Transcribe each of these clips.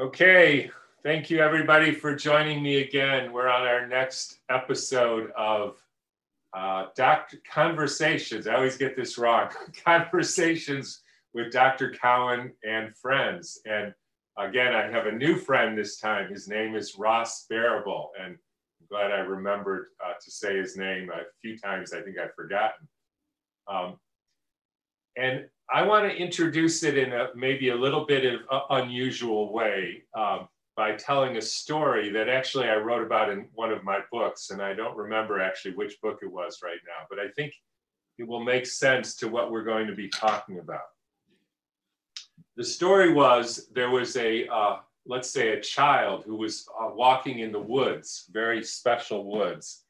Okay, thank you everybody for joining me again. We're on our next episode of uh, Doctor Conversations. I always get this wrong. Conversations with Dr. Cowan and friends. And again, I have a new friend this time. His name is Ross Barrable, and I'm glad I remembered uh, to say his name a few times. I think I've forgotten. Um, and I want to introduce it in a maybe a little bit of a unusual way um, by telling a story that actually I wrote about in one of my books, and I don't remember actually which book it was right now, but I think it will make sense to what we're going to be talking about. The story was there was a uh, let's say a child who was uh, walking in the woods, very special woods,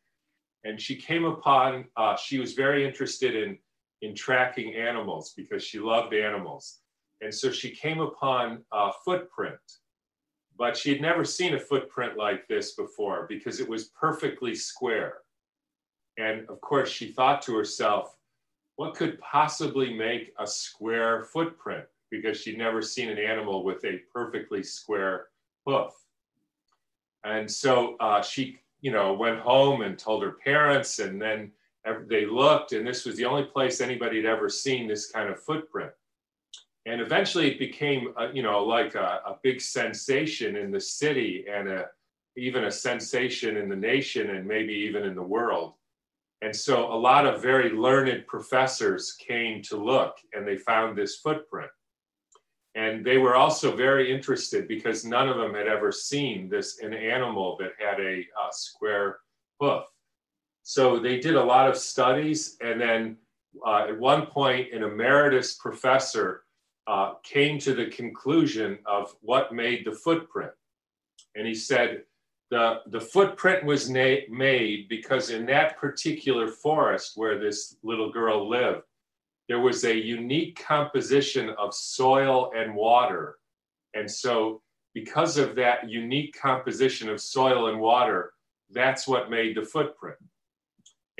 and she came upon. Uh, she was very interested in in tracking animals because she loved animals. And so she came upon a footprint, but she had never seen a footprint like this before because it was perfectly square. And of course, she thought to herself, what could possibly make a square footprint? Because she'd never seen an animal with a perfectly square hoof. And so uh, she, you know, went home and told her parents, and then they looked, and this was the only place anybody had ever seen this kind of footprint. And eventually it became, a, you know, like a, a, big sensation in the city and a, even a sensation in the nation and maybe even in the world. And so a lot of very learned professors came to look and they found this footprint. And they were also very interested because none of them had ever seen this an animal that had a, a square hoof. So they did a lot of studies, and then uh, at one point, an emeritus professor uh, came to the conclusion of what made the footprint. And he said, the, the footprint was na- made because in that particular forest where this little girl lived, there was a unique composition of soil and water. And so, because of that unique composition of soil and water, that's what made the footprint.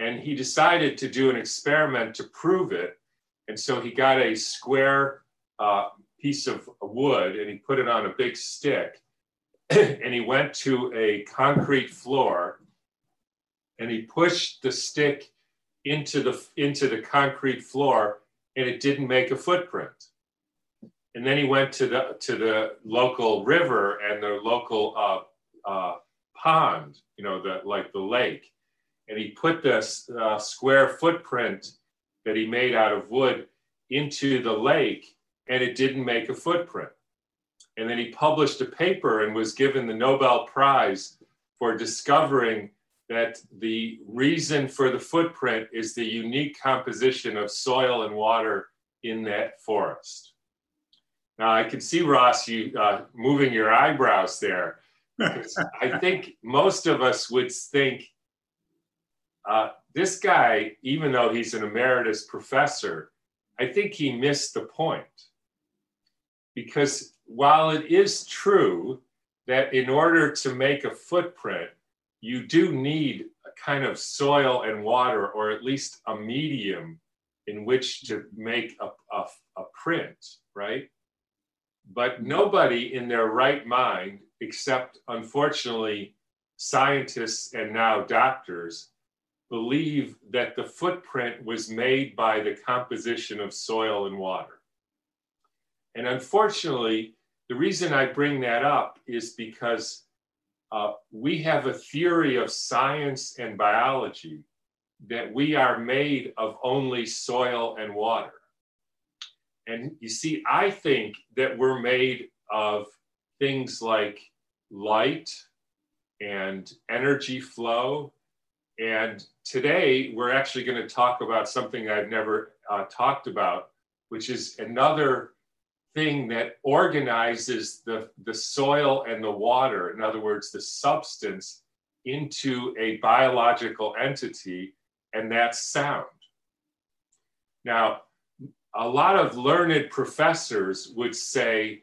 And he decided to do an experiment to prove it. And so he got a square uh, piece of wood and he put it on a big stick. and he went to a concrete floor and he pushed the stick into the into the concrete floor and it didn't make a footprint and then he went to the to the local river and the local uh, uh, pond you know the like the lake and he put this uh, square footprint that he made out of wood into the lake and it didn't make a footprint. And then he published a paper and was given the Nobel Prize for discovering that the reason for the footprint is the unique composition of soil and water in that forest. Now I can see Ross, you uh, moving your eyebrows there. I think most of us would think uh, this guy, even though he's an emeritus professor, I think he missed the point. Because while it is true that in order to make a footprint, you do need a kind of soil and water, or at least a medium in which to make a, a, a print, right? But nobody in their right mind, except unfortunately scientists and now doctors, believe that the footprint was made by the composition of soil and water. And unfortunately, the reason I bring that up is because uh, we have a theory of science and biology that we are made of only soil and water. And you see, I think that we're made of things like light and energy flow and today we're actually going to talk about something I've never uh, talked about, which is another thing that organizes the, the soil and the water, in other words, the substance, into a biological entity, and that's sound. Now, a lot of learned professors would say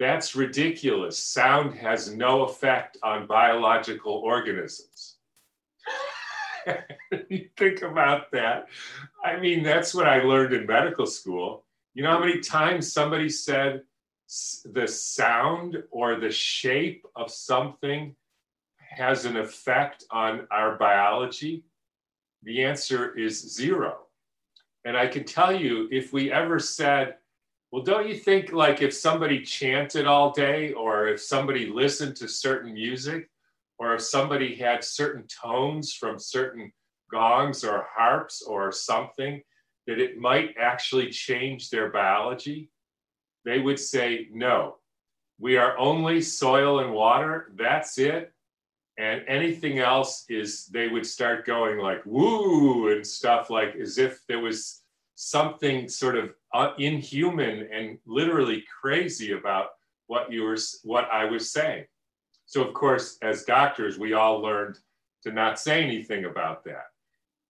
that's ridiculous. Sound has no effect on biological organisms. think about that. I mean, that's what I learned in medical school. You know how many times somebody said, the sound or the shape of something has an effect on our biology? The answer is zero. And I can tell you, if we ever said, well, don't you think like if somebody chanted all day, or if somebody listened to certain music, or if somebody had certain tones from certain gongs or harps or something, that it might actually change their biology? They would say, no, we are only soil and water. That's it. And anything else is, they would start going like, woo, and stuff like as if there was something sort of uh, inhuman and literally crazy about what you were what I was saying. So of course, as doctors, we all learned to not say anything about that.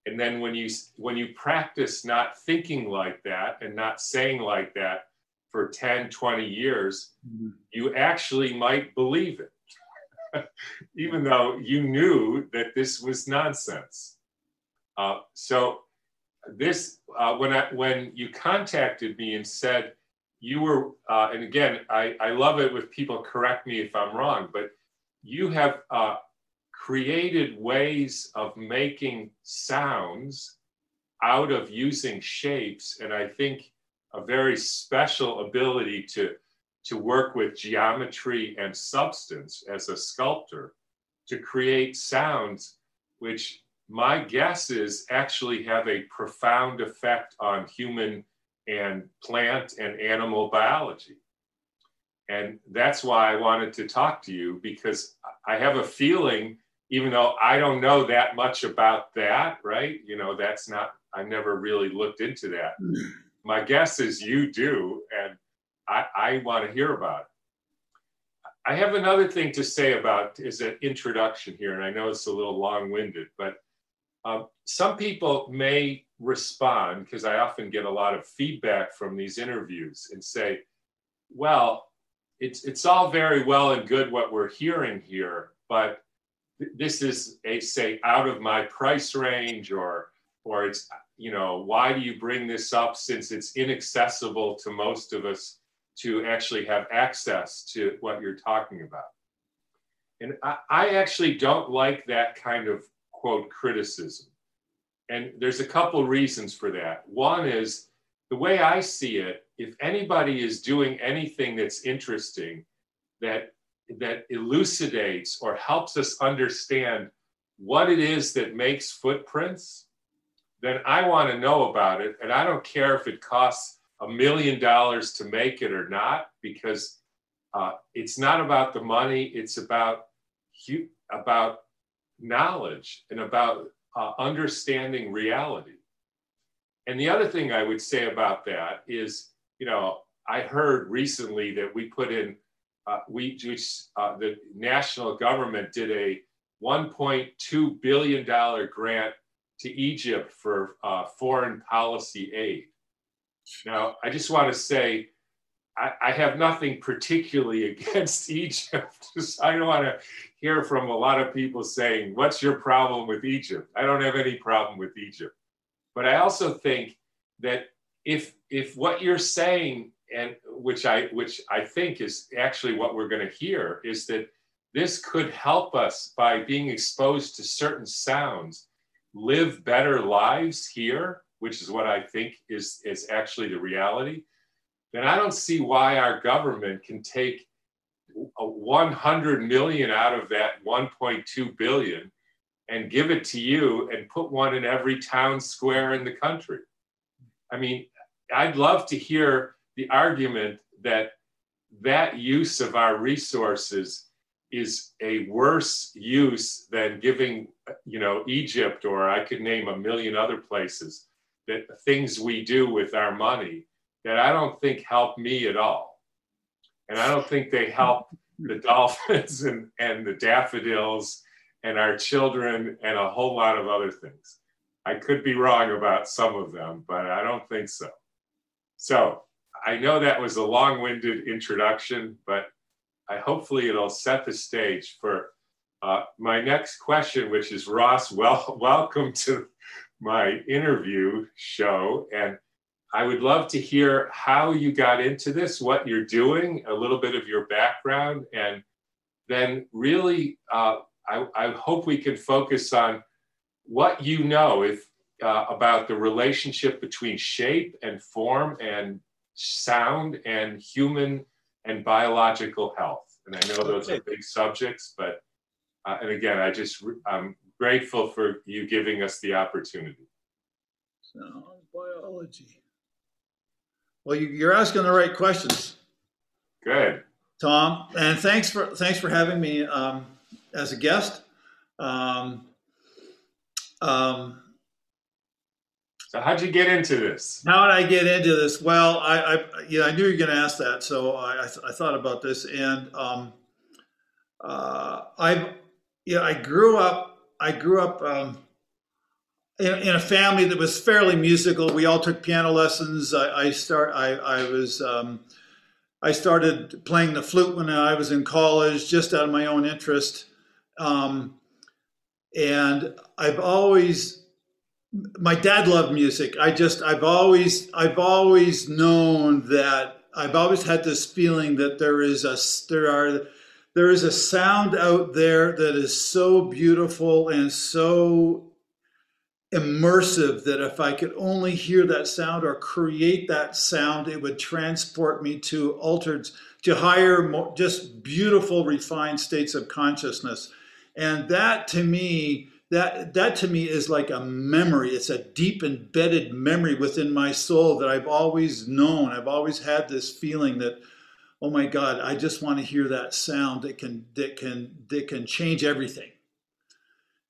And then when you when you practice not thinking like that and not saying like that for 10, 20 years, mm-hmm. you actually might believe it. Even though you knew that this was nonsense. Uh, so this uh, when I when you contacted me and said you were uh, and again I, I love it if people correct me if I'm wrong, but you have uh, created ways of making sounds out of using shapes, and I think a very special ability to to work with geometry and substance as a sculptor to create sounds which my guess is actually have a profound effect on human and plant and animal biology. And that's why I wanted to talk to you because I have a feeling, even though I don't know that much about that, right? You know, that's not, I never really looked into that. My guess is you do, and I, I want to hear about it. I have another thing to say about is an introduction here, and I know it's a little long-winded, but um, some people may respond because I often get a lot of feedback from these interviews and say, well, it's, it's all very well and good what we're hearing here, but th- this is a say out of my price range or or it's you know why do you bring this up since it's inaccessible to most of us to actually have access to what you're talking about and I, I actually don't like that kind of quote criticism. And there's a couple reasons for that. One is the way I see it, if anybody is doing anything that's interesting, that that elucidates or helps us understand what it is that makes footprints, then I want to know about it. And I don't care if it costs a million dollars to make it or not, because uh, it's not about the money. It's about about knowledge and about uh, understanding reality. And the other thing I would say about that is, you know, I heard recently that we put in, uh, we, uh, the national government did a $1.2 billion grant to Egypt for uh, foreign policy aid. Now, I just want to say, I, I have nothing particularly against Egypt. I don't want to hear from a lot of people saying, What's your problem with Egypt? I don't have any problem with Egypt. But I also think that if if what you're saying and which I which I think is actually what we're going to hear is that this could help us by being exposed to certain sounds live better lives here which is what I think is is actually the reality then I don't see why our government can take 100 million out of that 1.2 billion and give it to you and put one in every town square in the country. I mean, I'd love to hear the argument that that use of our resources is a worse use than giving, you know, Egypt or I could name a million other places that things we do with our money that I don't think help me at all. And I don't think they help the dolphins and, and the daffodils and our children and a whole lot of other things. I could be wrong about some of them, but I don't think so. So I know that was a long winded introduction, but I hopefully it'll set the stage for uh, my next question, which is Ross, well, welcome to my interview show. And I would love to hear how you got into this, what you're doing, a little bit of your background, and then really, uh, I, I, hope we can focus on what you know if, uh, about the relationship between shape and form and sound and human and biological health. And I know those are big subjects, but uh, and again, I just I'm grateful for you giving us the opportunity. Sound biology. Well, you, are asking the right questions. Good, Tom, and thanks for thanks for having me um, as a guest. Um, um, so how'd you get into this? How did I get into this? Well, I, I yeah, I knew you were going to ask that, so I, I, th- I, thought about this, and um, uh, I, yeah, I grew up. I grew up um, in, in, a family that was fairly musical. We all took piano lessons. I, I start. I, I was. Um, I started playing the flute when I was in college, just out of my own interest. Um, and I've always, my dad loved music. I just, I've always, I've always known that I've always had this feeling that there is a, there are, there is a sound out there that is so beautiful and so immersive that if I could only hear that sound or create that sound, it would transport me to altered, to higher, more, just beautiful, refined states of consciousness. And that to me, that that to me is like a memory. It's a deep embedded memory within my soul that I've always known. I've always had this feeling that, oh my God, I just want to hear that sound that can that can that can change everything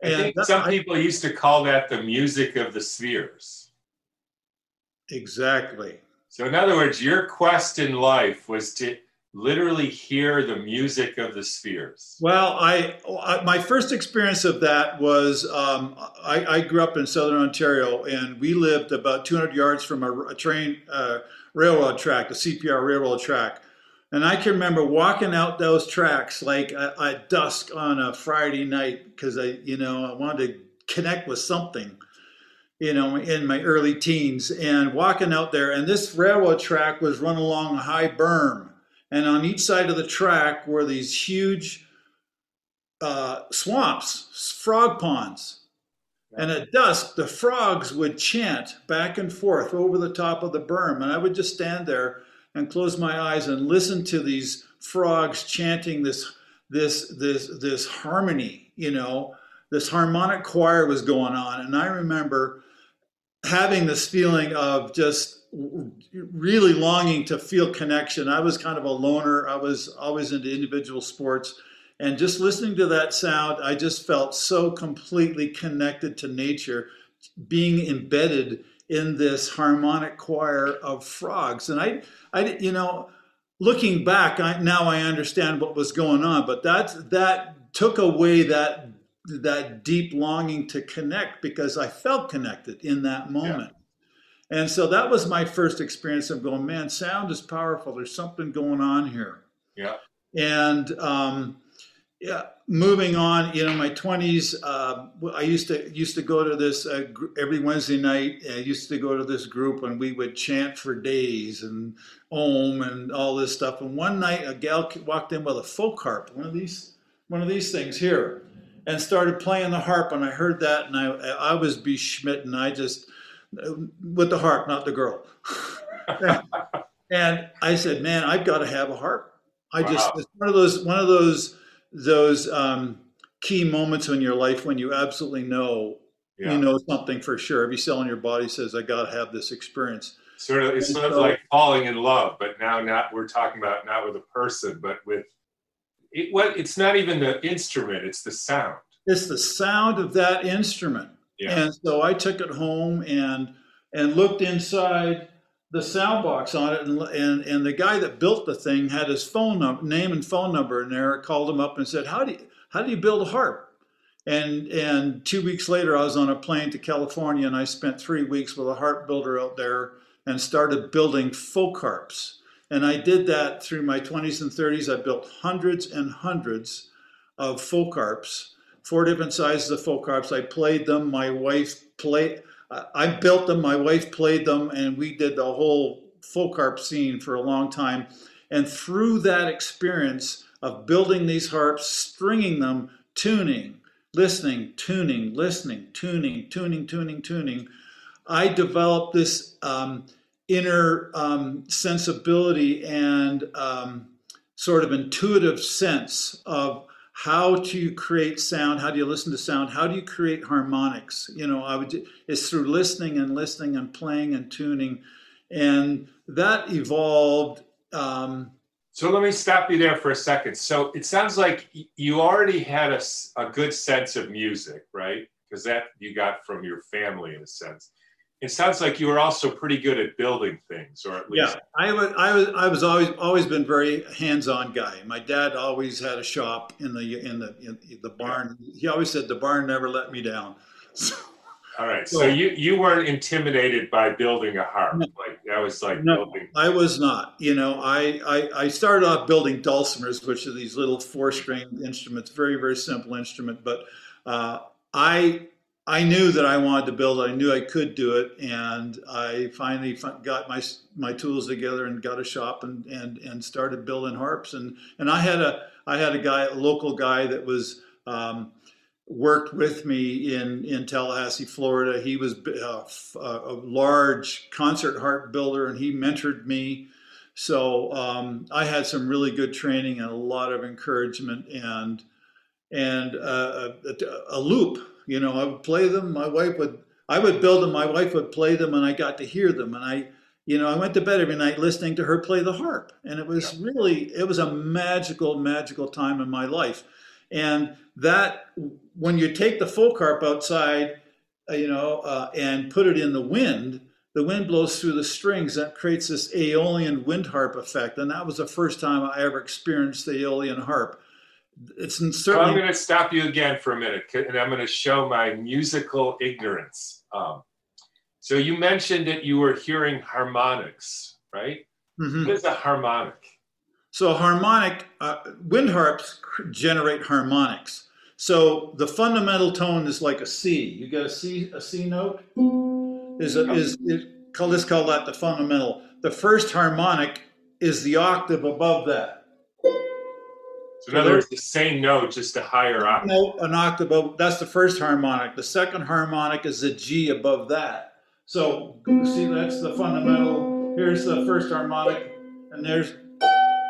I think that, some people I, used to call that the music of the spheres. Exactly. So, in other words, your quest in life was to literally hear the music of the spheres. Well, I, I my first experience of that was um, I, I, grew up in southern Ontario, and we lived about 200 yards from a, a train uh, railroad track, the CPR railroad track. And I can remember walking out those tracks like at dusk on a Friday night because I, you know, I wanted to connect with something, you know, in my early teens and walking out there. And this railroad track was run along a high berm. And on each side of the track were these huge uh, swamps, frog ponds. And at dusk, the frogs would chant back and forth over the top of the berm. And I would just stand there and close my eyes and listen to these frogs chanting this this this this harmony you know this harmonic choir was going on and i remember having this feeling of just really longing to feel connection i was kind of a loner i was always into individual sports and just listening to that sound i just felt so completely connected to nature being embedded in this harmonic choir of frogs. And I, I, you know, looking back, I, now I understand what was going on. But that that took away that that deep longing to connect because I felt connected in that moment. And so that was my first experience of going, man, sound is powerful. There's something going on here. Yeah. And um, yeah, moving on, you know, my twenties, uh, I used to used to go to this uh, every Wednesday night. I used to go to this group and we would chant for days and om and all this stuff. And one night, a gal walked in with a folk harp, one of these one of these things here, and started playing the harp. And I heard that, and I I was beschmitten. I just with the harp, not the girl. and I said, man, I've got to have a harp. I wow. just it's one of those one of those those um, key moments in your life when you absolutely know yeah. you know something for sure. Every cell in your body says, "I got to have this experience." Sort of, it's sort of like falling in love, but now not we're talking about not with a person, but with it. What it's not even the instrument; it's the sound. It's the sound of that instrument. Yeah. And so I took it home and and looked inside the sound box on it, and, and, and the guy that built the thing had his phone number, name and phone number in there. I called him up and said, "How do you how do you build a harp?" And and two weeks later, I was on a plane to California, and I spent three weeks with a harp builder out there and started building folk harps. And I did that through my 20s and 30s. I built hundreds and hundreds of folk harps, four different sizes of folk harps. I played them. My wife played I built them. My wife played them, and we did the whole folk harp scene for a long time. And through that experience of building these harps, stringing them, tuning, listening, tuning, listening, tuning, tuning, tuning, tuning, I developed this um, inner um, sensibility and um, sort of intuitive sense of how to create sound? How do you listen to sound? How do you create harmonics? You know i would it's through listening and listening and playing and tuning. And that evolved um, so let me stop you there for a second. So it sounds like you already had a, a good sense of music right? Because that you got from your family in a sense it sounds like you were also pretty good at building things, or at least. Yeah, I was. I was. I was always always been very hands-on guy. My dad always had a shop in the in the in the barn. He always said the barn never let me down. So, All right, so, so you you weren't intimidated by building a harp, no, like that was like no, building. I was not. You know, I, I I started off building dulcimers, which are these little four-string instruments, very very simple instrument, but uh, I I knew that I wanted to build it. I knew I could do it, and I finally got my my tools together and got a shop and and and started building harps. and And I had a I had a guy, a local guy that was um, worked with me in in Tallahassee, Florida. He was a, a large concert harp builder, and he mentored me. So um, I had some really good training and a lot of encouragement and and uh, a, a loop you know, I would play them. My wife would, I would build them. My wife would play them, and I got to hear them. And I, you know, I went to bed every night listening to her play the harp, and it was yeah. really, it was a magical, magical time in my life. And that, when you take the folk harp outside, uh, you know, uh, and put it in the wind, the wind blows through the strings. That creates this Aeolian wind harp effect, and that was the first time I ever experienced the Aeolian harp it's certainly. So I'm going to stop you again for a minute, and I'm going to show my musical ignorance. Um, so you mentioned that you were hearing harmonics, right? Mm-hmm. What is a harmonic? So a harmonic, uh, wind harps generate harmonics. So the fundamental tone is like a C. You got a C, a C note. Is a, is, is call let's call that the fundamental. The first harmonic is the octave above that. So in other words, the same note, just a higher octave. Note, an octave above. That's the first harmonic. The second harmonic is a G above that. So see, that's the fundamental. Here's the first harmonic, and there's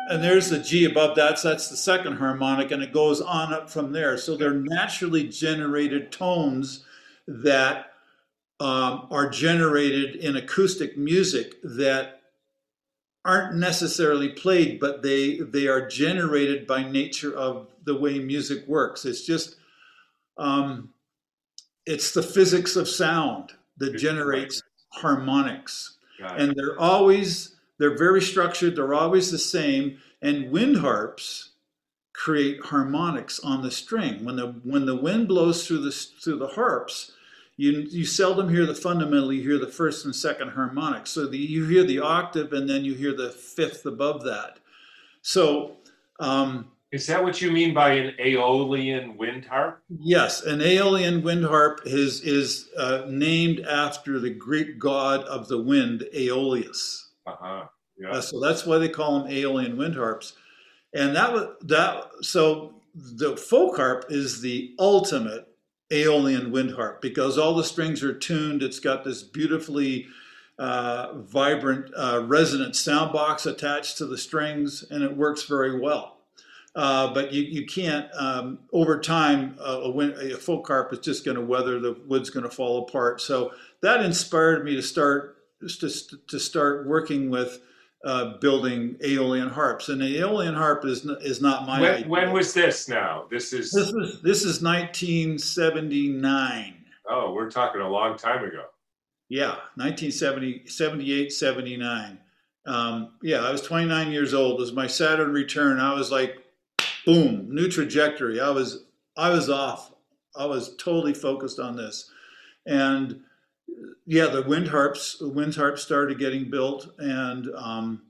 and there's the G above that. So that's the second harmonic, and it goes on up from there. So they're naturally generated tones that um, are generated in acoustic music that aren't necessarily played, but they they are generated by nature of the way music works. It's just um, it's the physics of sound that generates harmonics, and they're always they're very structured. They're always the same. And wind harps create harmonics on the string. When the when the wind blows through the through the harps, you, you seldom hear the fundamental, you hear the first and second harmonic. So the, you hear the octave and then you hear the fifth above that. So, um, is that what you mean by an Aeolian wind harp? Yes, an Aeolian wind harp is is uh, named after the Greek god of the wind, Aeolus. Uh-huh. Yeah. Uh, so that's why they call them Aeolian wind harps. And that was that. So the folk harp is the ultimate Aeolian wind harp because all the strings are tuned. It's got this beautifully uh, vibrant uh, resonant sound box attached to the strings, and it works very well. Uh, but you, you can't, um, over time, a, wind, a folk harp is just going to weather, the wood's going to fall apart. So that inspired me to start to, to start working with uh, building Aeolian harps. And the Aeolian harp is is not my when, idea. When was this? Now this is this is this is 1979. Oh, we're talking a long time ago. Yeah, 1970, 78, 79. Um, yeah, I was 29 years old. It was my Saturn return. I was like, boom, new trajectory. I was I was off. I was totally focused on this, and yeah, the wind harps, the wind harps started getting built, and um,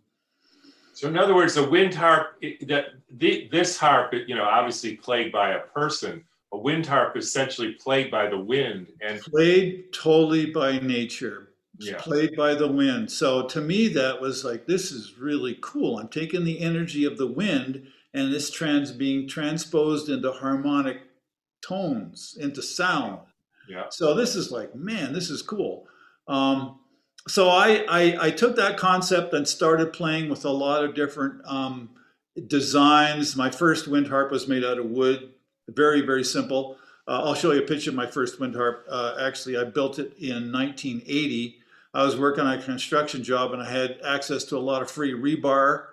so in other words, the wind harp, that this harp, you know, obviously played by a person, a wind harp essentially played by the wind and played totally by nature. Yeah. Played by the wind. So to me that was like this is really cool. I'm taking the energy of the wind and it's trans being transposed into harmonic tones into sound so this is like man this is cool. Um, so I, I, I took that concept and started playing with a lot of different um, designs. My first wind harp was made out of wood. Very very simple. Uh, i'll show you a picture of my first wind harp. Uh, actually i built it in 1980 i was working on a construction job and i had access to a lot of free rebar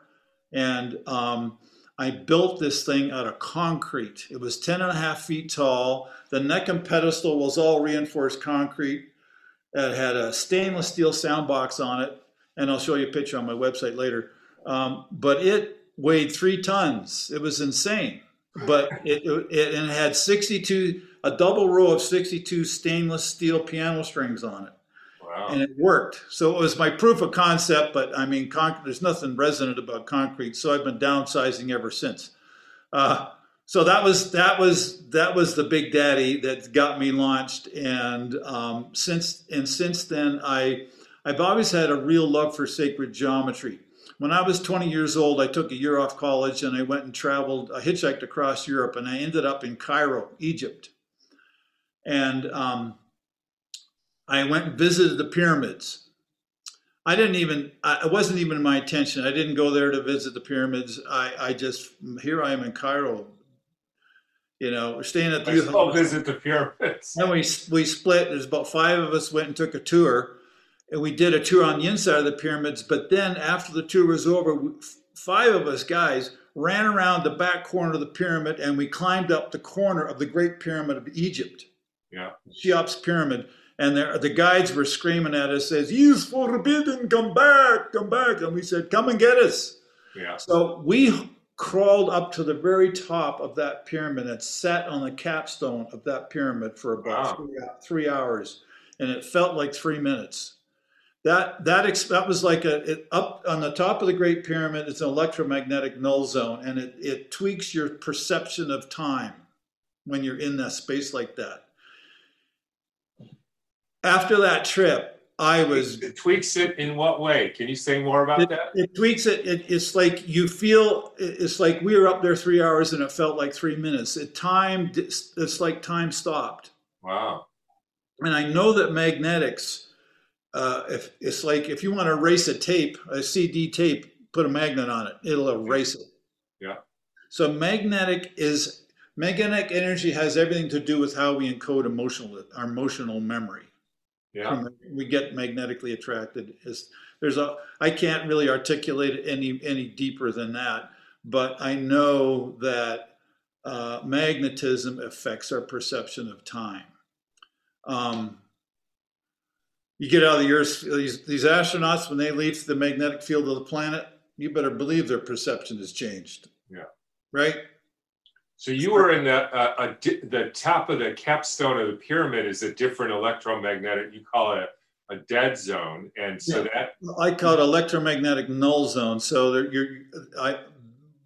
and um, i built this thing out of concrete. It was 10 and a half feet tall. The neck and pedestal was all reinforced concrete it had a stainless steel sound box on it. And i'll show you a picture on my website later. Um, but it weighed three tons. It was insane. But it, it and it had 62 a double row of 62 stainless steel piano strings on it wow. And it worked. So it was my proof of concept but i mean there's nothing resonant about concrete so i've been downsizing ever since. Uh, so that was that was that was the big daddy that got me launched and um, since and since then i i've always had a real love for sacred geometry. When I was 20 years old, I took a year off college and I went and traveled, I hitchhiked across Europe and I ended up in Cairo, Egypt. And um, I went and visited the pyramids. I didn't even, I, it wasn't even my intention. I didn't go there to visit the pyramids. I, I just, here I am in Cairo. You know, we're staying at the let's go visit the pyramids then we we split. There's about five of us went and took a tour, and we did a tour on the inside of the pyramids. But then after the tour was over, we, five of us guys ran around the back corner of the pyramid, and we climbed up the corner of the Great Pyramid of Egypt, yeah Cheops Pyramid. And there, the guides were screaming at us, "says He's forbidden! Come back! Come back!" And we said, "Come and get us!" yeah So we crawled up to the very top of that pyramid and sat on the capstone of that pyramid for about Wow. three, three hours, and it felt like three minutes. That that ex- that was like a it, up on the top of the Great Pyramid. It's an electromagnetic null zone, and it it tweaks your perception of time when you're in that space like that. After that trip, I was it tweaks it in what way can you say more about it, that it tweaks it. it. It's like you feel. It's like we were up there three hours and it felt like three minutes. It time. It's like time stopped. wow And I know that magnetics. Uh, if it's like if you want to erase a tape, a CD tape, put a magnet on it. It'll erase it. Yeah. So magnetic is magnetic energy has everything to do with how we encode emotional our emotional memory yeah. we get magnetically attracted is there's a i can't really articulate it any any deeper than that but i know that uh, magnetism affects our perception of time. Um, you get out of the earth these, these astronauts when they leave the magnetic field of the planet you better believe their perception has changed. Yeah. right so you were in the uh, a di- the top of the capstone of the pyramid is a different electromagnetic you call it a, a dead zone and so that I call it electromagnetic null zone. So there, you're, I,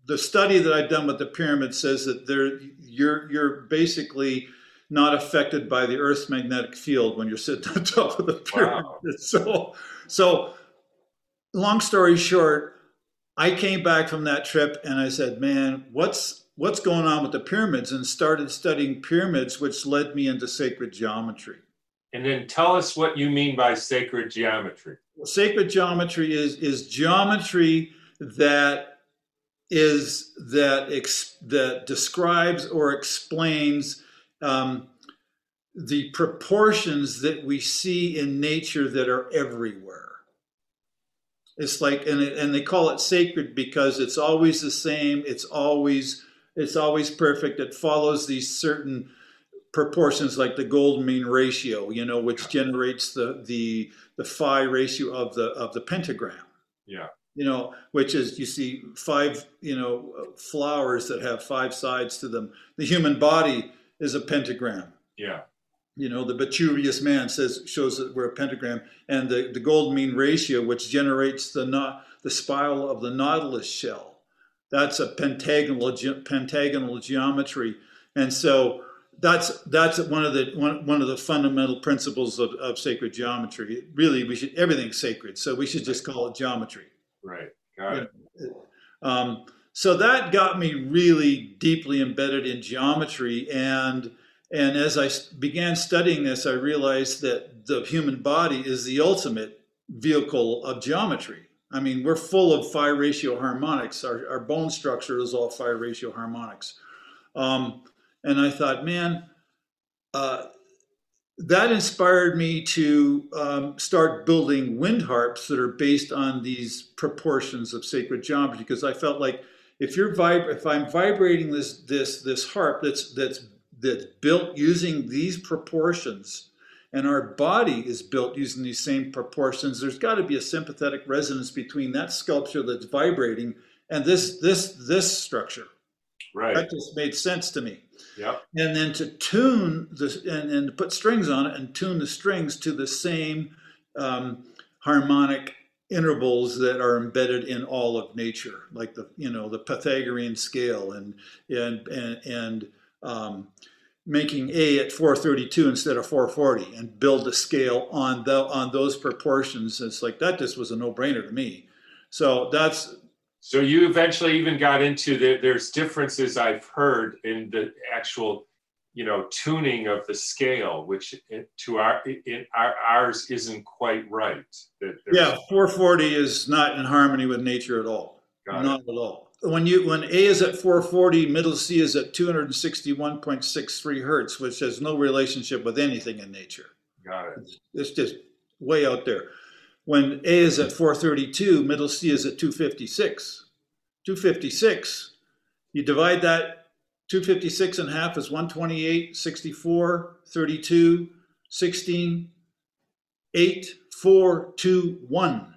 the study that I've done with the pyramid says that there, you're you're basically not affected by the Earth's magnetic field when you're sitting on top of the pyramid. Wow. So, so long story short, I came back from that trip and I said, "Man, what's what's going on with the pyramids?" And started studying pyramids, which led me into sacred geometry. and then tell us what you mean by sacred geometry sacred geometry is is geometry that is that ex, that describes or explains um, the proportions that we see in nature that are everywhere. It's like and it, and they call it sacred because it's always the same. It's always it's always perfect. It follows these certain proportions like the golden mean ratio, you know, which generates the the the phi ratio of the of the pentagram. yeah You know, which is you see five you know flowers that have five sides to them. The human body is a pentagram. yeah You know, the Vitruvius man says shows that we're a pentagram, and the the golden mean ratio, which generates the not the spiral of the nautilus shell. That's a pentagonal ge- pentagonal geometry, and so that's that's one of the one, one of the fundamental principles of, of sacred geometry. Really, we should everything's sacred, so we should just call it geometry. Right. Got it. Um, so that got me really deeply embedded in geometry, and and as I began studying this, I realized that the human body is the ultimate vehicle of geometry. I mean, we're full of phi ratio harmonics. Our, our bone structure is all phi ratio harmonics. Um, and I thought, man, uh, that inspired me to um, start building wind harps that are based on these proportions of sacred geometry because I felt like if you're vib- if I'm vibrating this this this harp that's that's that's built using these proportions and our body is built using these same proportions. There's got to be a sympathetic resonance between that sculpture that's vibrating and this this this structure. Right. That just made sense to me. Yep. And then to tune this and, and to put strings on it and tune the strings to the same um, harmonic intervals that are embedded in all of nature like the you know the pythagorean scale and and and, and um, making a at 432 instead of 440 and build a scale on the on those proportions it's like that just was a no-brainer to me so that's so you eventually even got into the, there's differences I've heard in the actual, you know, tuning of the scale, which eh, to our in our, ours isn't quite right. That yeah, 440 is not in harmony with nature at all. Got not it. at all. When you when A is at 440, middle C is at 261.63 hertz, which has no relationship with anything in nature. Got it. It's just way out there. When A is at 432, middle C is at 256. 256, you divide that 256 in half is 128, 64, 32, 16, 8, 4, 2, 1.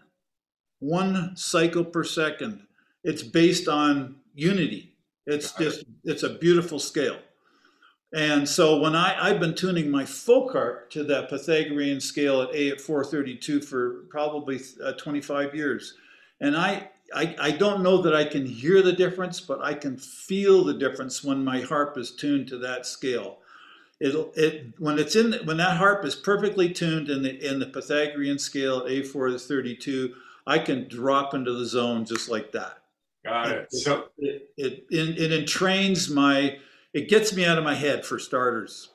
One cycle per second. It's based on unity. It's just, it's a beautiful scale. And so when I, I've been tuning my folk harp to that Pythagorean scale at A at 432 for probably uh, 25 years. And I, I, I don't know that I can hear the difference, but I can feel the difference when my harp is tuned to that scale. It'll, it, when it's in when that harp is perfectly tuned in the in the Pythagorean scale at A4 to 32, I can drop into the zone just like that. Got it. it so it, it, it, it entrains my it gets me out of my head for starters.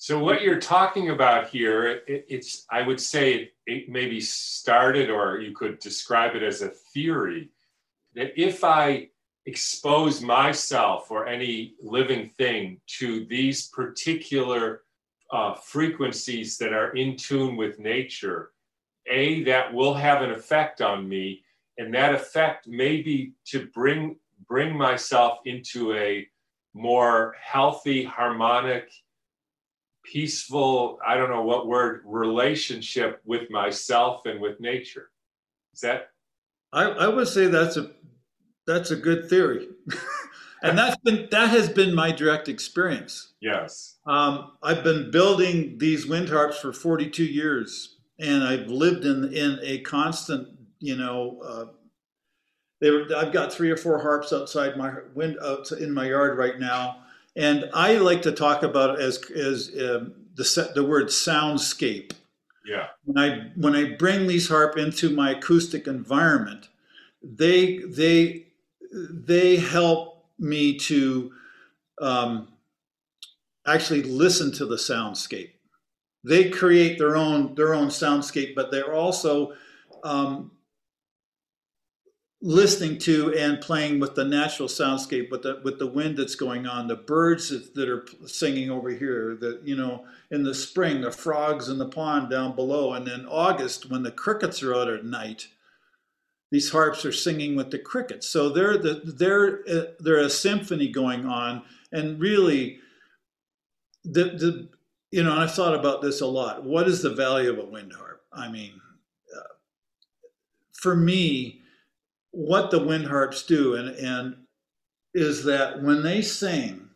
So what you're talking about here, it, it's I would say it, it maybe started, or you could describe it as a theory that if I expose myself or any living thing to these particular uh, frequencies that are in tune with nature, a that will have an effect on me, and that effect may be to bring bring myself into a more healthy, harmonic, peaceful, I don't know what word, relationship with myself and with nature. Is that? I, I would say that's a that's a good theory. and that's been that has been my direct experience. Yes. Um, I've been building these wind harps for 42 years, and I've lived in in a constant, you know, uh, they were, I've got three or four harps outside my wind out in my yard right now, and I like to talk about it as as um, the the word soundscape. Yeah. When I when I bring these harp into my acoustic environment, they they they help me to um, actually listen to the soundscape. They create their own their own soundscape, but they're also um, listening to and playing with the natural soundscape with the with the wind that's going on the birds that are singing over here the you know in the spring the frogs in the pond down below. And in august when the crickets are out at night these harps are singing with the crickets. So they're the they're uh, they're a symphony going on. And really the the you know i've thought about this a lot. What is the value of a wind harp? I mean uh, for me what the wind harps do, and, and is that when they sing,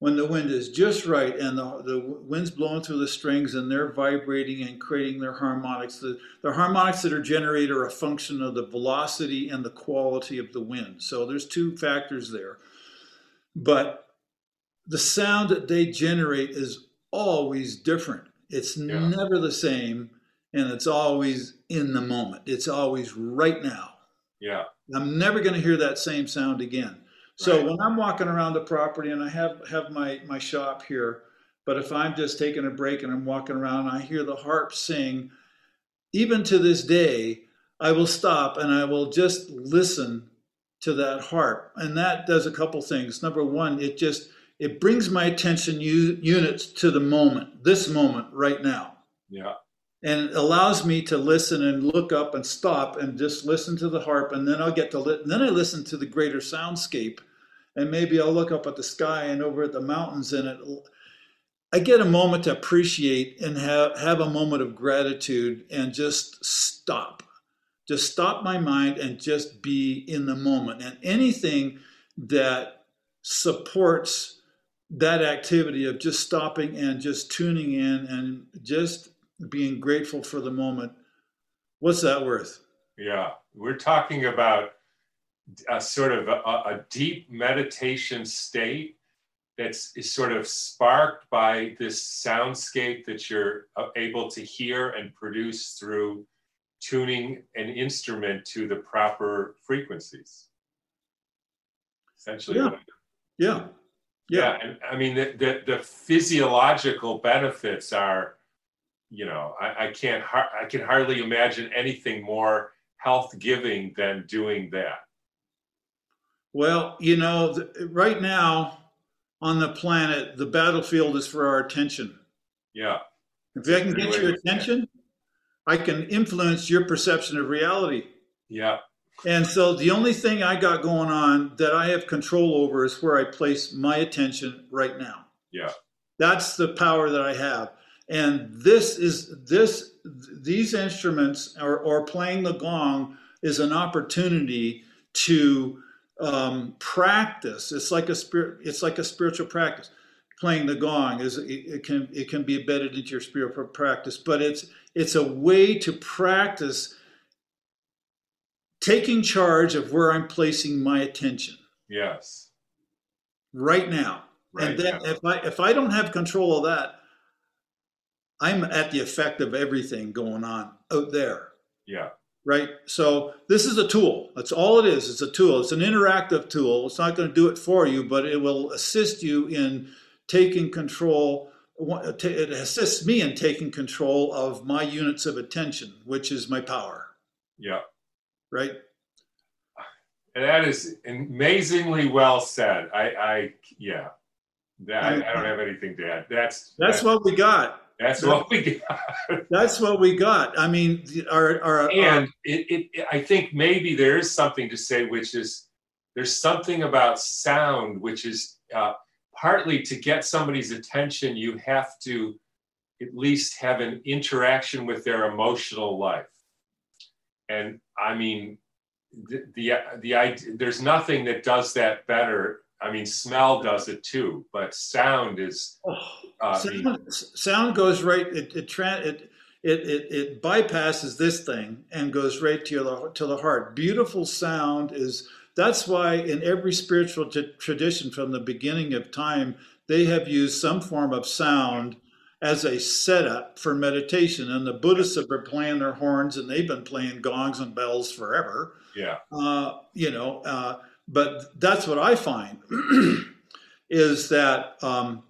when the wind is just right and the, the wind's blowing through the strings and they're vibrating and creating their harmonics, the, the harmonics that are generated are a function of the velocity and the quality of the wind. So there's two factors there. But the sound that they generate is always different. It's Yeah. never the same, and it's always in the moment. It's always right now. Yeah. I'm never going to hear that same sound again. So Right. when I'm walking around the property and I have have my my shop here, but if I'm just taking a break and I'm walking around, and I hear the harp sing. Even to this day, I will stop and I will just listen to that harp, and that does a couple things. Number one, it just it brings my attention u- units to the moment, this moment right now Yeah. And it allows me to listen and look up and stop and just listen to the harp and then i'll get to li- then i listen to the greater soundscape and maybe i'll look up at the sky and over at the mountains and it i get a moment to appreciate and have have a moment of gratitude and just stop. Just stop my mind and just be in the moment. And anything that supports that activity of just stopping and just tuning in and just being grateful for the moment what's that worth Yeah. We're talking about a sort of a, a deep meditation state that's is sort of sparked by this soundscape that you're uh, able to hear and produce through tuning an instrument to the proper frequencies. Essentially, Yeah. what- yeah yeah. And I mean, the, the, the physiological benefits are, you know, I, I can't, I can hardly imagine anything more health giving than doing that. well you know right now on the planet the battlefield is for our attention Yeah. if i can get your attention i can influence your perception of reality Yeah. and so the only thing i got going on that i have control over is where i place my attention right now Yeah. That's the power that I have. And this is this these instruments or, or playing the gong is an opportunity to um, practice. It's like a spirit. It's like a spiritual practice. Playing the gong is it, it can it can be embedded into your spiritual practice, but it's it's a way to practice taking charge of where I'm placing my attention Yes. right now. Right. and then yeah. if I if I don't have control of that, I'm at the effect of everything going on out there, yeah. right? So this is a tool. That's all it is. It's a tool. It's an interactive tool. It's not going to do it for you, but it will assist you in taking control. It assists me in taking control of my units of attention, which is my power, Yeah. right? And that is amazingly well said. I, I yeah. That, I, I don't have anything to add. That's That's that- what we got. That's what we got. That's what we got. I mean, our our, and our it, it, I think maybe there is something to say, which is there's something about sound, which is uh, partly to get somebody's attention, you have to at least have an interaction with their emotional life. And I mean, the the, the idea, there's nothing that does that better. I mean, smell does it too, but sound is. oh, Uh, I mean, sound, sound goes right. It it, tra- it it it it bypasses this thing and goes right to the to the heart. Beautiful sound is. That's why in every spiritual t- tradition from the beginning of time, they have used some form of sound as a setup for meditation. And the Buddhists have been playing their horns, and they've been playing gongs and bells forever. yeah, uh, you know, uh, but that's what I find is that um,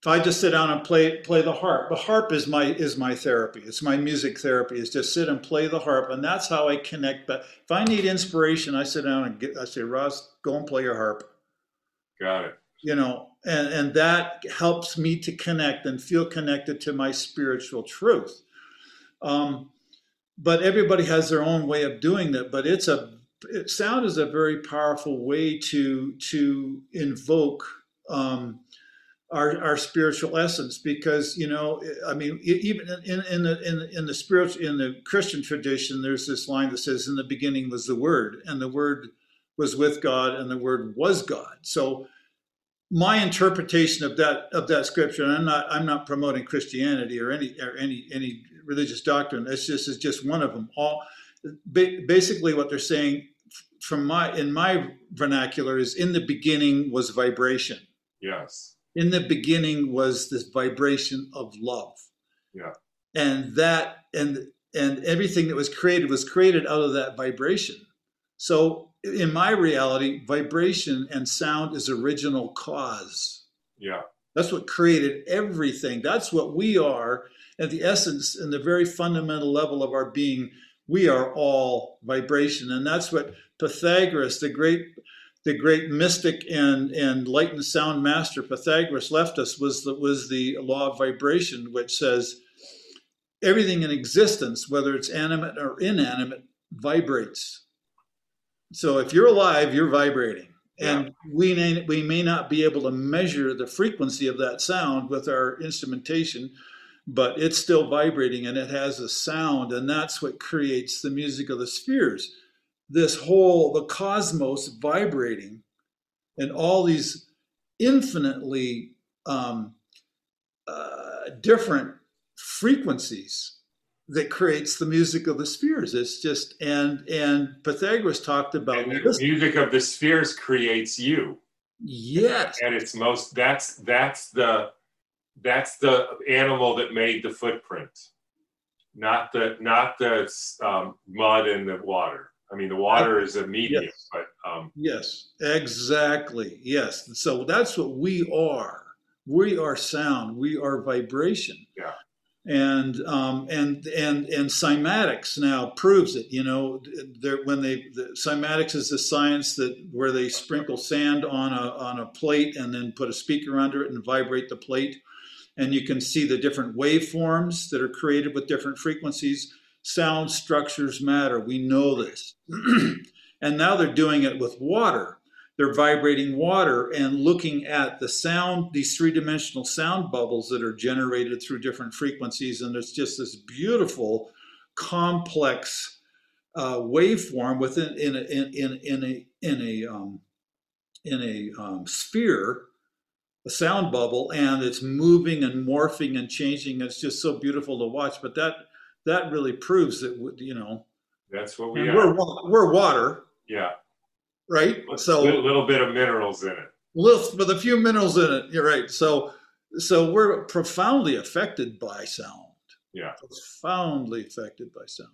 if I just sit down and play play the harp, the harp is my is my therapy. It's my music therapy. Is just sit and play the harp, and that's how I connect. But if I need inspiration, I sit down and get. I say, Ross, go and play your harp. got it. You know, and and that helps me to connect and feel connected to my spiritual truth. Um, but everybody has their own way of doing that. But it's a sound is a very powerful way to to invoke um, our our spiritual essence because you know I mean even in in the in, in the spiritual in the Christian tradition there's this line that says in the beginning was the word and the word was with God and the word was God. So my interpretation of that of that scripture and I'm not I'm not promoting Christianity or any or any any religious doctrine it's just it's just one of them. All ba- basically what they're saying from my in my vernacular is in the beginning was vibration Yes. in the beginning was this vibration of love. Yeah. And that and and everything that was created was created out of that vibration. So in my reality, vibration and sound is original cause. Yeah. That's what created everything. That's what we are at the essence and the very fundamental level of our being. We are all vibration. And that's what Pythagoras, the great the great mystic and, and light and sound master Pythagoras left us was the, was the law of vibration, which says everything in existence, whether it's animate or inanimate, vibrates. So if you're alive, you're vibrating. And yeah. we, may, we may not be able to measure the frequency of that sound with our instrumentation, but it's still vibrating and it has a sound. And that's what creates the music of the spheres. This whole, the cosmos vibrating and all these infinitely um, uh, different frequencies that creates the music of the spheres. It's just and and Pythagoras talked about and the music of the spheres creates you. Yes, and it's most that's that's the that's the animal that made the footprint, not the not the um, mud and the water. I mean, the water is a medium, yes. but um, yes, exactly. Yes, so that's what we are. We are sound. We are vibration. Yeah and um, and and and cymatics now proves it. You know, when they the, cymatics is the science that where they sprinkle sand on a on a plate and then put a speaker under it and vibrate the plate, and you can see the different waveforms that are created with different frequencies. Sound structures matter. We know this, and now they're doing it with water they're vibrating water and looking at the sound, these three dimensional sound bubbles that are generated through different frequencies. And there's just this beautiful, complex uh, waveform within in a, in, in, in a in a um, in a um, sphere, a sound bubble, and it's moving and morphing and changing. It's just so beautiful to watch. But that that really proves that you know that's what we are. We're, we're water. Yeah right? So a little bit of minerals in it. Little, with a few minerals in it. You're right. So, so we're profoundly affected by sound. Yeah, profoundly affected by sound.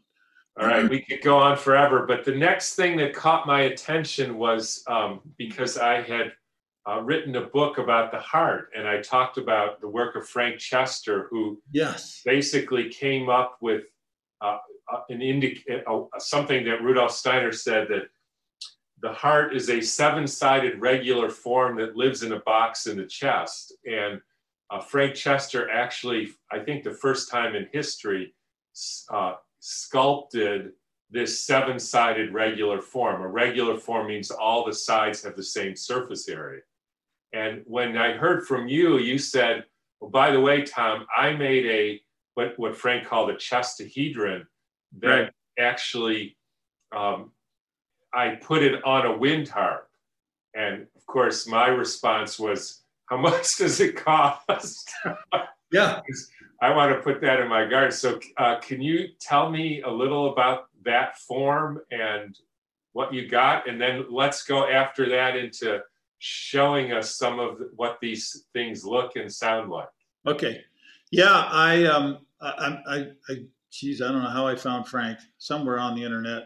All right, we could go on forever, but the next thing that caught my attention was um, because I had uh, written a book about the heart, and I talked about the work of Frank Chester, who yes basically came up with uh, uh an indic- uh, something that Rudolf Steiner said that the heart is a seven-sided regular form that lives in a box in the chest. And uh, Frank Chester actually, I think the first time in history, uh, sculpted this seven-sided regular form. A regular form means all the sides have the same surface area. And when I heard from you, you said, well, by the way, Tom, I made a, what, what Frank called a chestahedron that right. actually um, I put it on a wind harp. And of course, my response was, How much does it cost? yeah. I want to put that in my garden. So, uh, can you tell me a little about that form and what you got? And then let's go after that into showing us some of what these things look and sound like. Okay. Yeah, I um I I, I geez, I don't know how I found Frank somewhere on the internet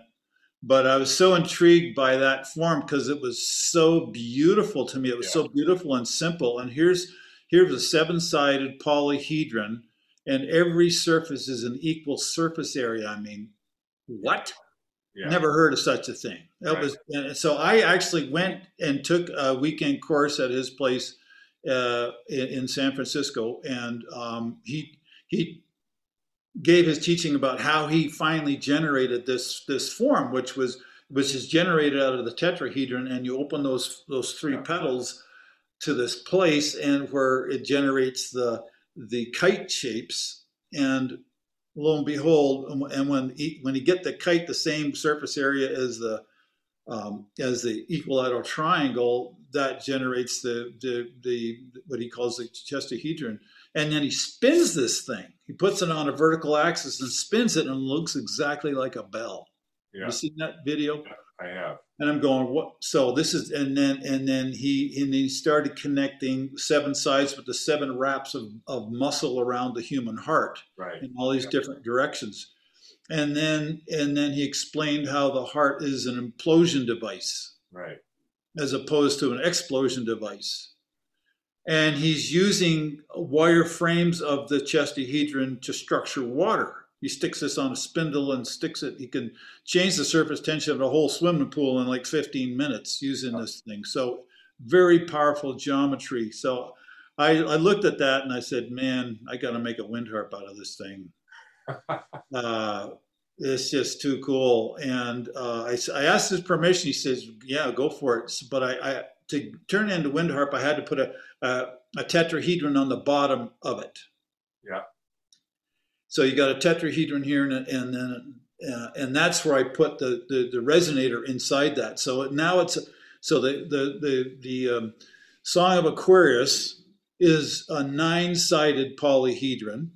but I was so intrigued by that form because it was so beautiful to me. It was yeah. so beautiful and simple. And here's here's a seven-sided polyhedron, and every surface is an equal surface area. I mean, what? Yeah. Never heard of such a thing. That right. was and so. I actually went and took a weekend course at his place uh, in, in, San Francisco, and um, he he gave his teaching about how he finally generated this this form, which was which is generated out of the tetrahedron, and you open those those three petals to this place, and where it generates the the kite shapes, and lo and behold, and when he, when you get the kite the same surface area as the um, as the equilateral triangle, that generates the, the the what he calls the chestahedron and then he spins this thing. He puts it on a vertical axis and spins it, and it looks exactly like a bell. Yeah. You seen that video? I have. And I'm going, what? So this is, and then and then he and he started connecting seven sides with the seven wraps of, of muscle around the human heart Right. in all these Yeah. different directions. And then and then he explained how the heart is an implosion device Right. as opposed to an explosion device. And he's using wire frames of the chestahedron to structure water. He sticks this on a spindle and sticks it. He can change the surface tension of a whole swimming pool in like 15 minutes using this thing. So, very powerful geometry. So, I, I looked at that and I said, man, I got to make a wind harp out of this thing. uh, it's just too cool. And uh, I, I asked his permission. He says, "Yeah, go for it." But I, I to turn it into wind harp, I had to put a, a a tetrahedron on the bottom of it. Yeah. So you got a tetrahedron here, and, and then uh, and that's where I put the, the the resonator inside that. So now it's so the the the the um, Song of Aquarius is a nine-sided polyhedron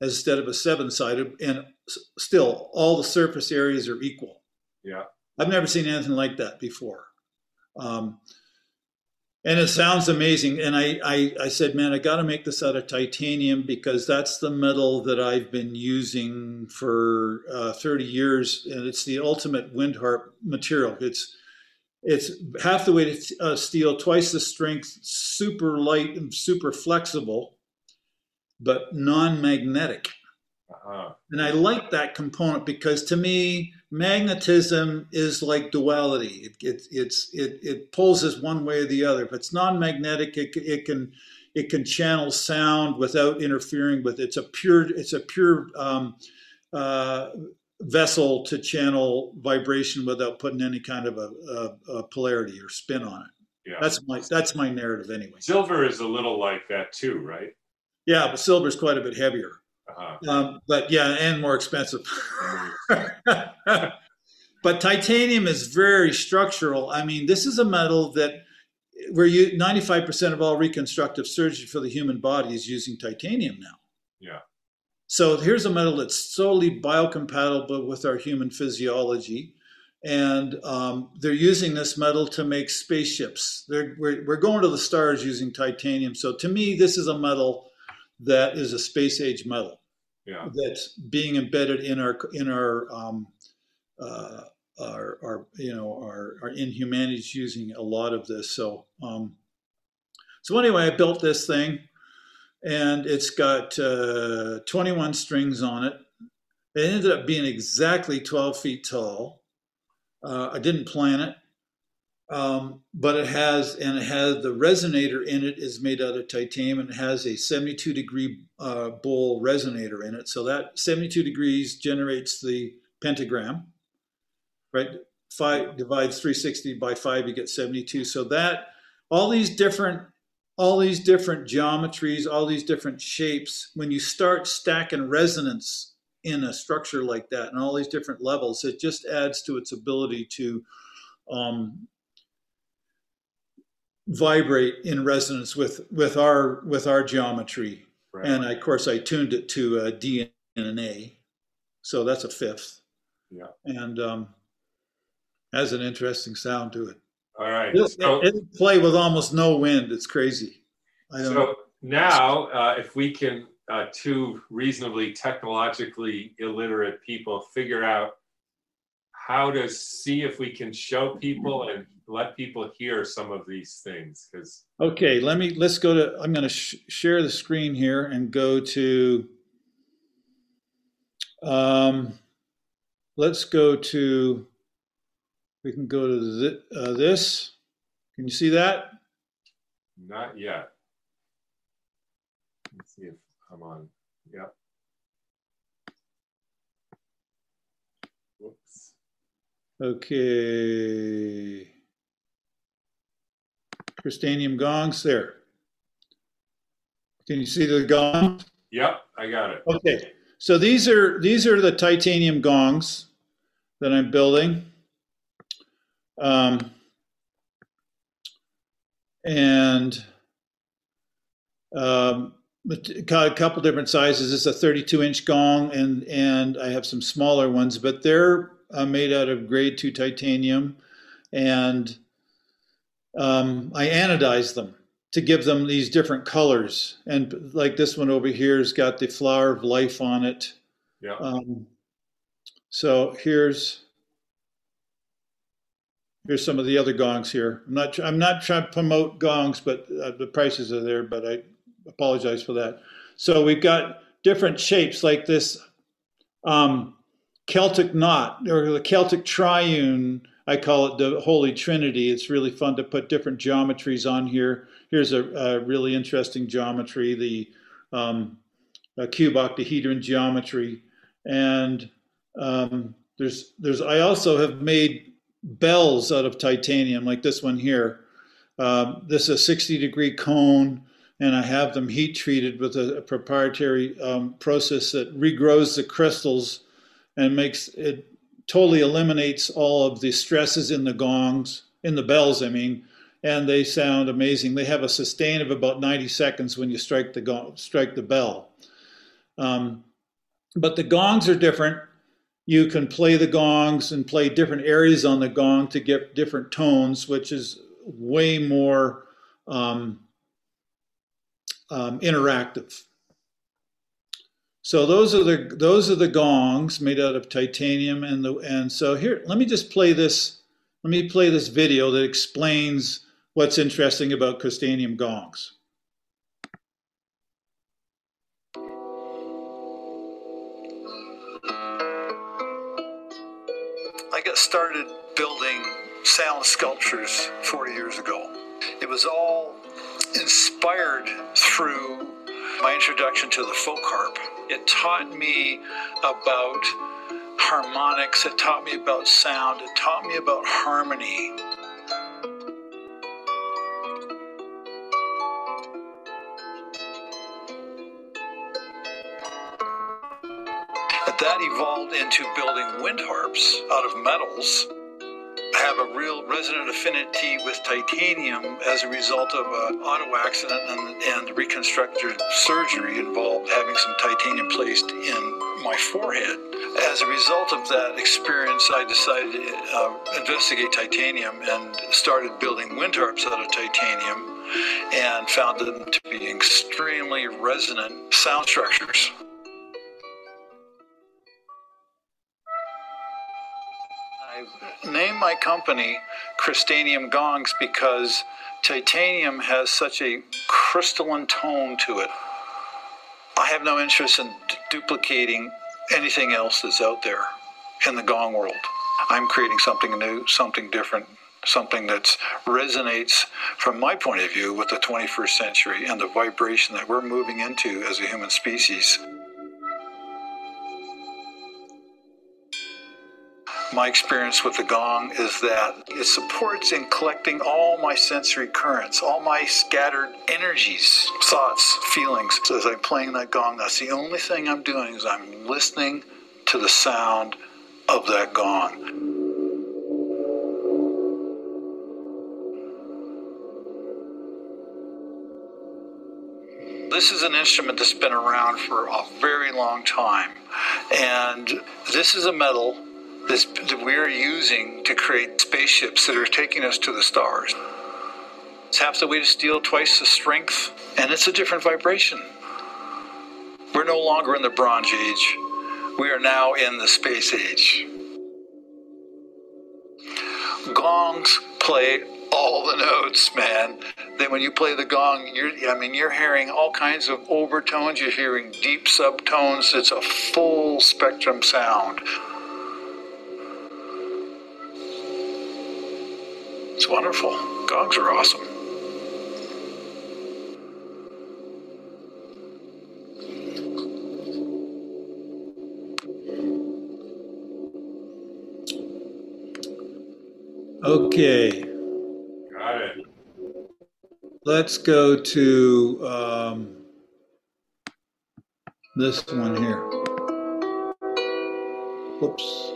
instead of a seven-sided, and still all the surface areas are equal. Yeah. I've never seen anything like that before. Um, and it sounds amazing. And I, I, I said, man, I got to make this out of titanium because that's the metal that I've been using for uh, 30 years. And it's the ultimate wind harp material. It's, it's half the weight of uh, steel, twice the strength, super light and super flexible, but non magnetic. Uh-huh. And I like that component because to me, magnetism is like duality. It it it's it it pulls us one way or the other. If it's non-magnetic, it, it can it can channel sound without interfering with. It. It's a pure it's a pure um, uh, vessel to channel vibration without putting any kind of a, a, a polarity or spin on it. Yeah. That's my that's my narrative anyway. Silver is a little like that too, right? Yeah, but silver's quite a bit heavier. Uh-huh. Um, but yeah, and more expensive. but titanium is very structural. I mean, this is a metal that where you 95% of all reconstructive surgery for the human body is using titanium now. Yeah. So here's a metal that's solely biocompatible with our human physiology. And um, they're using this metal to make spaceships. They're, we're, we're going to the stars using titanium. So to me, this is a metal that is a space age metal Yeah. that's being embedded in our in our um, uh, our, our you know our, our in humanities using a lot of this. So um, so anyway, I built this thing, and it's got uh, 21 strings on it. It ended up being exactly 12 feet tall. Uh, I didn't plan it. Um, but it has, and it has the resonator in it is made out of titanium and it has a 72 degree uh, bowl resonator in it. So that 72 degrees generates the pentagram, right? Five divides 360 by five, you get 72. So that all these different, all these different geometries, all these different shapes, when you start stacking resonance in a structure like that and all these different levels, it just adds to its ability to um, vibrate in resonance with with our with our geometry. Right. And I, of course, I tuned it to a D and an A, so that's a fifth. Yeah. And um, has an interesting sound to it. All right. It'll, So, it'll play with almost no wind. It's crazy. I don't know. so now, uh, if we can, uh, two reasonably technologically illiterate people figure out how to see if we can show people and let people hear some of these things, because Okay, let me let's go to. I'm going to sh- share the screen here and go to. Um, let's go to. We can go to th- uh, this. Can you see that? not yet. Let's see if I'm on. Yep. Whoops. Okay. Crystanium gongs there. Can you see the gongs? Yep, I got it. Okay, so these are these are the titanium gongs that I'm building, um, and um, a couple different sizes. It's a 32 inch gong, and and I have some smaller ones, but they're uh, made out of grade two titanium. and um, I anodize them to give them these different colors. And like this one over here has got the flower of life on it. Yeah. Um, so here's here's some of the other gongs here. I'm not I'm not trying to promote gongs, but uh, the prices are there. But I apologize for that. So we've got different shapes like this um, Celtic knot or the Celtic triune. I call it the Holy Trinity. It's really fun to put different geometries on here. Here's a, a really interesting geometry, the um, cube octahedron geometry, and um, there's there's I also have made bells out of titanium, like this one here. Um, this is a 60 degree cone, and I have them heat treated with a, a proprietary um, process that regrows the crystals and makes it totally eliminates all of the stresses in the gongs, in the bells, I mean, and they sound amazing. They have a sustain of about 90 seconds when you strike the gong, strike the bell. Um, but the gongs are different. You can play the gongs and play different areas on the gong to get different tones, which is way more um, um, interactive. So those are the those are the gongs made out of titanium and the and so here let me just play this let me play this video that explains what's interesting about crystanium gongs. I got started building sound sculptures 40 years ago. It was all inspired through my introduction to the folk harp. It taught me about harmonics, it taught me about sound, it taught me about harmony. That evolved into building wind harps out of metals have a real resonant affinity with titanium as a result of an auto accident and, and reconstructive surgery involved having some titanium placed in my forehead. As a result of that experience, I decided to uh, investigate titanium and started building wind harps out of titanium and found them to be extremely resonant sound structures. Name my company Crystanium Gongs because titanium has such a crystalline tone to it. I have no interest in d- duplicating anything else that's out there in the gong world. I'm creating something new, something different, something that resonates from my point of view with the 21st century and the vibration that we're moving into as a human species. My experience with the gong is that it supports in collecting all my sensory currents, all my scattered energies, thoughts, feelings. So as I'm playing that gong, that's the only thing I'm doing is I'm listening to the sound of that gong. This is an instrument that's been around for a very long time. And this is a metal this, that we're using to create spaceships that are taking us to the stars. It's half the weight of steel, twice the strength, and it's a different vibration. We're no longer in the Bronze Age. We are now in the space age. Gongs play all the notes, man. Then when you play the gong, you're I mean you're hearing all kinds of overtones, you're hearing deep subtones. It's a full spectrum sound. It's wonderful. Gongs are awesome. Okay. Got it. Let's go to um, this one here. Whoops.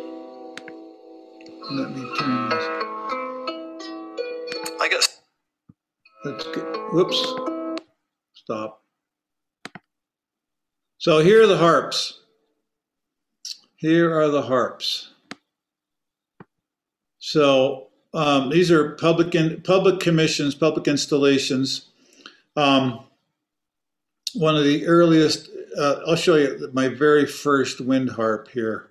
Let me turn this. Whoops. Stop. So here are the harps. Here are the harps. So um, these are public in, public commissions, public installations. Um, one of the earliest. Uh, I'll show you my very first wind harp here.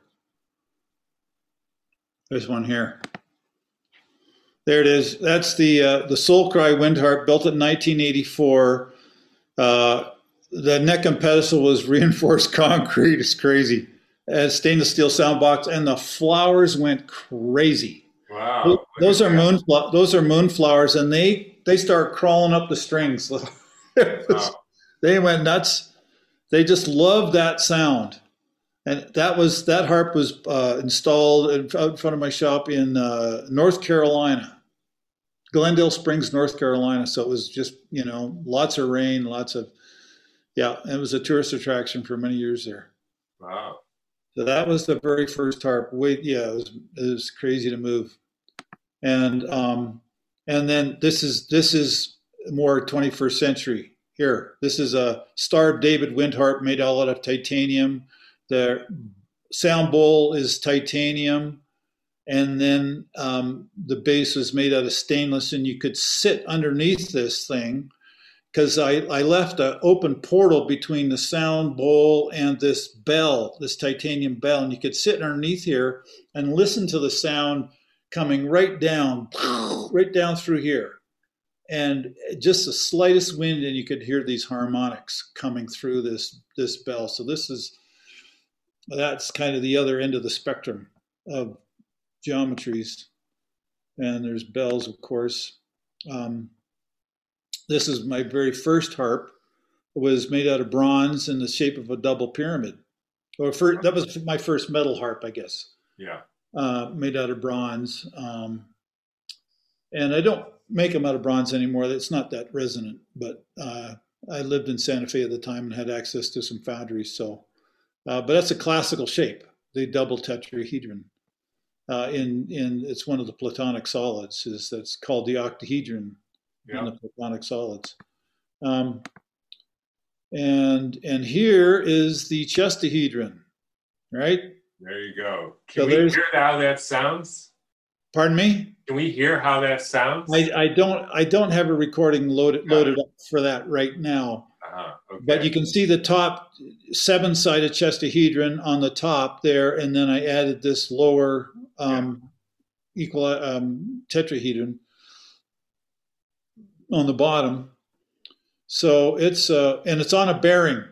There's one here. There it is. That's the uh, the Soul Cry wind harp, built in 1984. Uh, the neck and pedestal was reinforced concrete. It's crazy. As stainless steel sound box, and the flowers went crazy. Wow. Those are moon those are moonflowers, and they they start crawling up the strings. wow. They went nuts. They just loved that sound, and that was that harp was uh, installed in, out in front of my shop in uh, North Carolina, Glendale Springs, North Carolina. So it was just you know lots of rain, lots of yeah. It was a tourist attraction for many years there. Wow. So that was the very first harp. Wait, yeah, it was it was crazy to move, and um, and then this is this is more 21st century. Here, this is a Star of David wind harp made all out of titanium. The sound bowl is titanium, and then um, the base was made out of stainless, and you could sit underneath this thing because I, I left an open portal between the sound bowl and this bell, this titanium bell, and you could sit underneath here and listen to the sound coming right down, right down through here. And just the slightest wind, and you could hear these harmonics coming through this this bell. So this is that's kind of the other end of the spectrum of geometries. And there's bells, of course. Um, this is my very first harp. It was made out of bronze in the shape of a double pyramid. Or for, that was my first metal harp, I guess. Yeah. Uh, made out of bronze. Um, and I don't make them out of bronze anymore. It's not that resonant, but uh, I lived in Santa Fe at the time and had access to some foundries. So, uh, but that's a classical shape, the double tetrahedron. Uh, in in it's one of the Platonic solids. Is that's called the octahedron yeah. in the platonic solids. Um, and and here is the chestahedron, right? There you go. Can so we hear how that sounds? Pardon me. Can we hear how that sounds? I, I don't I don't have a recording loaded loaded up for that right now. Uh-huh. Okay. But you can see the top seven sided chestahedron on the top there, and then I added this lower um, yeah. equal um, tetrahedron on the bottom. So it's uh, and it's on a bearing,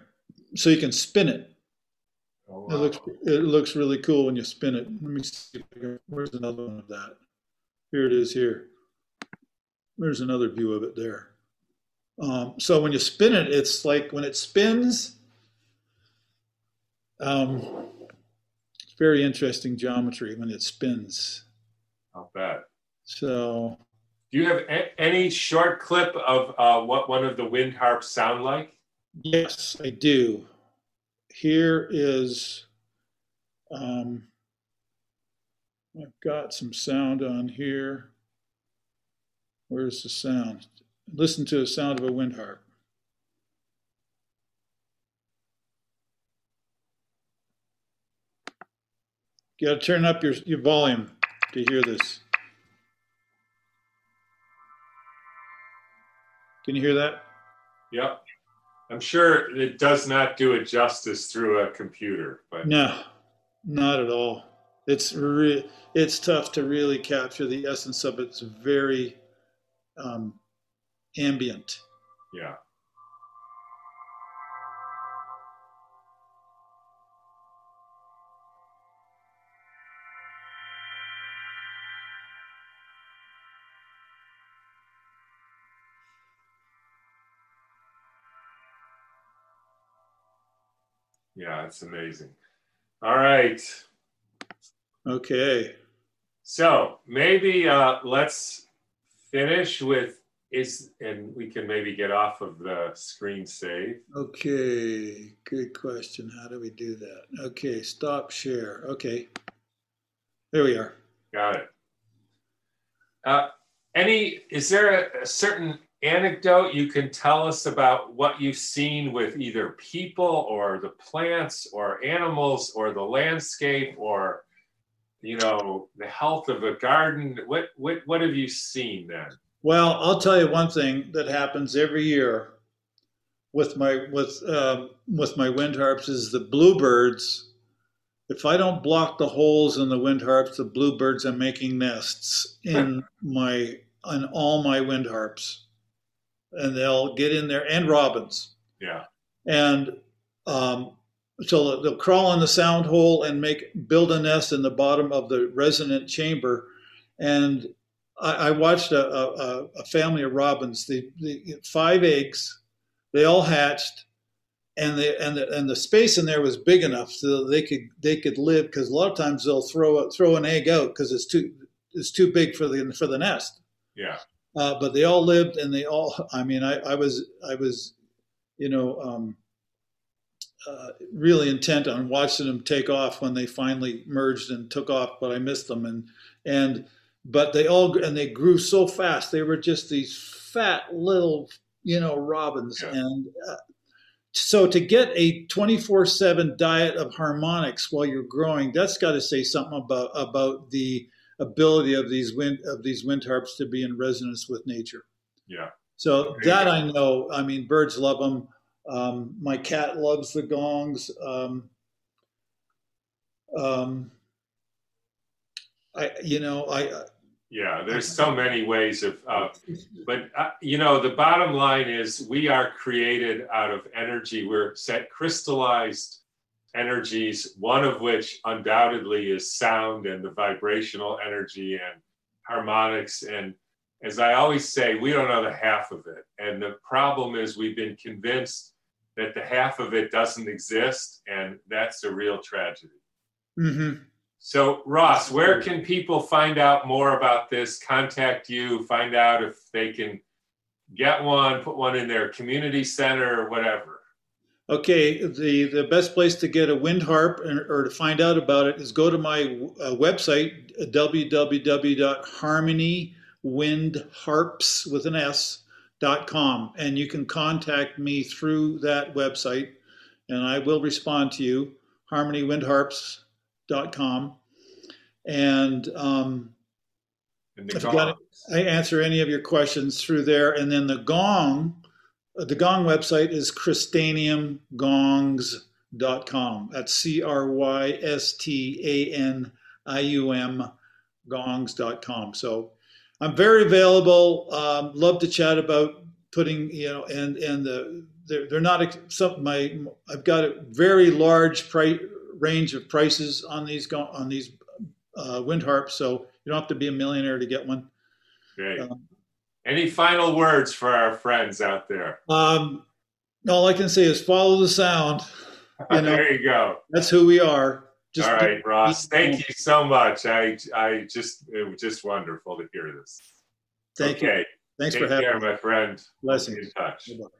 so you can spin it. Oh, wow. It looks it looks really cool when you spin it. Let me see. Where's another one of that? Here it is. Here. There's another view of it there. Um, so when you spin it, it's like when it spins. Um, very interesting geometry when it spins. I'll bet. So do you have a- any short clip of uh, what one of the wind harps sound like? Yes, I do. Here is, um, I've got some sound on here. Where's the sound? Listen to the sound of a wind harp. You got to turn up your, your volume to hear this. Can you hear that? Yep. I'm sure it does not do it justice through a computer, but no, not at all. It's re- it's tough to really capture the essence of it. It's very um, ambient. Yeah. It's amazing. All right. Okay. So maybe uh, let's finish with is and we can maybe get off of the screen save. Okay, good question. How do we do that? Okay, stop share. Okay, there we are. Got it. Uh, any is there a, a certain anecdote you can tell us about what you've seen with either people or the plants or animals or the landscape or you know, the health of a garden. What what what have you seen then? Well, I'll tell you one thing that happens every year with my with um, with my wind harps is the bluebirds. If I don't block the holes in the wind harps, the bluebirds are making nests in my on all my wind harps, and they'll get in there and robins. Yeah. And um, so they'll crawl in the sound hole and make build a nest in the bottom of the resonant chamber. And I, I watched a, a, a, family of robins. The, they five eggs. They all hatched, and the and the and the space in there was big enough so they could they could live. Because a lot of times they'll throw throw an egg out because it's too it's too big for the for the nest. Yeah. Uh, but they all lived, and they all. I mean, I, I was I was, you know. Um, uh, really intent on watching them take off when they finally merged and took off, but I missed them. And and but they all and they grew so fast. They were just these fat little you know robins. Yeah. And uh, so to get a twenty four seven diet of harmonics while you're growing, that's got to say something about about the ability of these wind of these wind harps to be in resonance with nature. Yeah. So that I know. I mean, birds love them. Um, my cat loves the gongs. Um, um, I, you know, I. Yeah, there's so many ways of, uh, but uh, you know, the bottom line is we are created out of energy. We're set crystallized energies, one of which undoubtedly is sound and the vibrational energy and harmonics. And as I always say, we don't know the half of it. And the problem is we've been convinced that the half of it doesn't exist, and that's a real tragedy. Mm-hmm. So, Ross, where can people find out more about this? Contact you, find out if they can get one, put one in their community center, or whatever. Okay, the, the best place to get a wind harp or, or to find out about it is go to my uh, website, www.harmonywindharps with an S dot com, and you can contact me through that website, and I will respond to you. HarmonyWindHarps.com, and um, and if got, I answer any of your questions through there, and then the gong, the gong website is crystaniumgongs.com. That's C R Y S T A N I U M gongs.com. So I'm very available. Um, love to chat about putting, you know, and and the they're, they're not some my I've got a very large price range of prices on these on these uh, wind harps, so you don't have to be a millionaire to get one. Great. Um, Any final words for our friends out there? Um, all I can say is follow the sound. You know, there you go. That's who we are. Just All right, Ross. Thank you so much. I I just it was just wonderful to hear this. Thank okay. you. Thanks Take for having care, me. my friend. Blessings. in touch.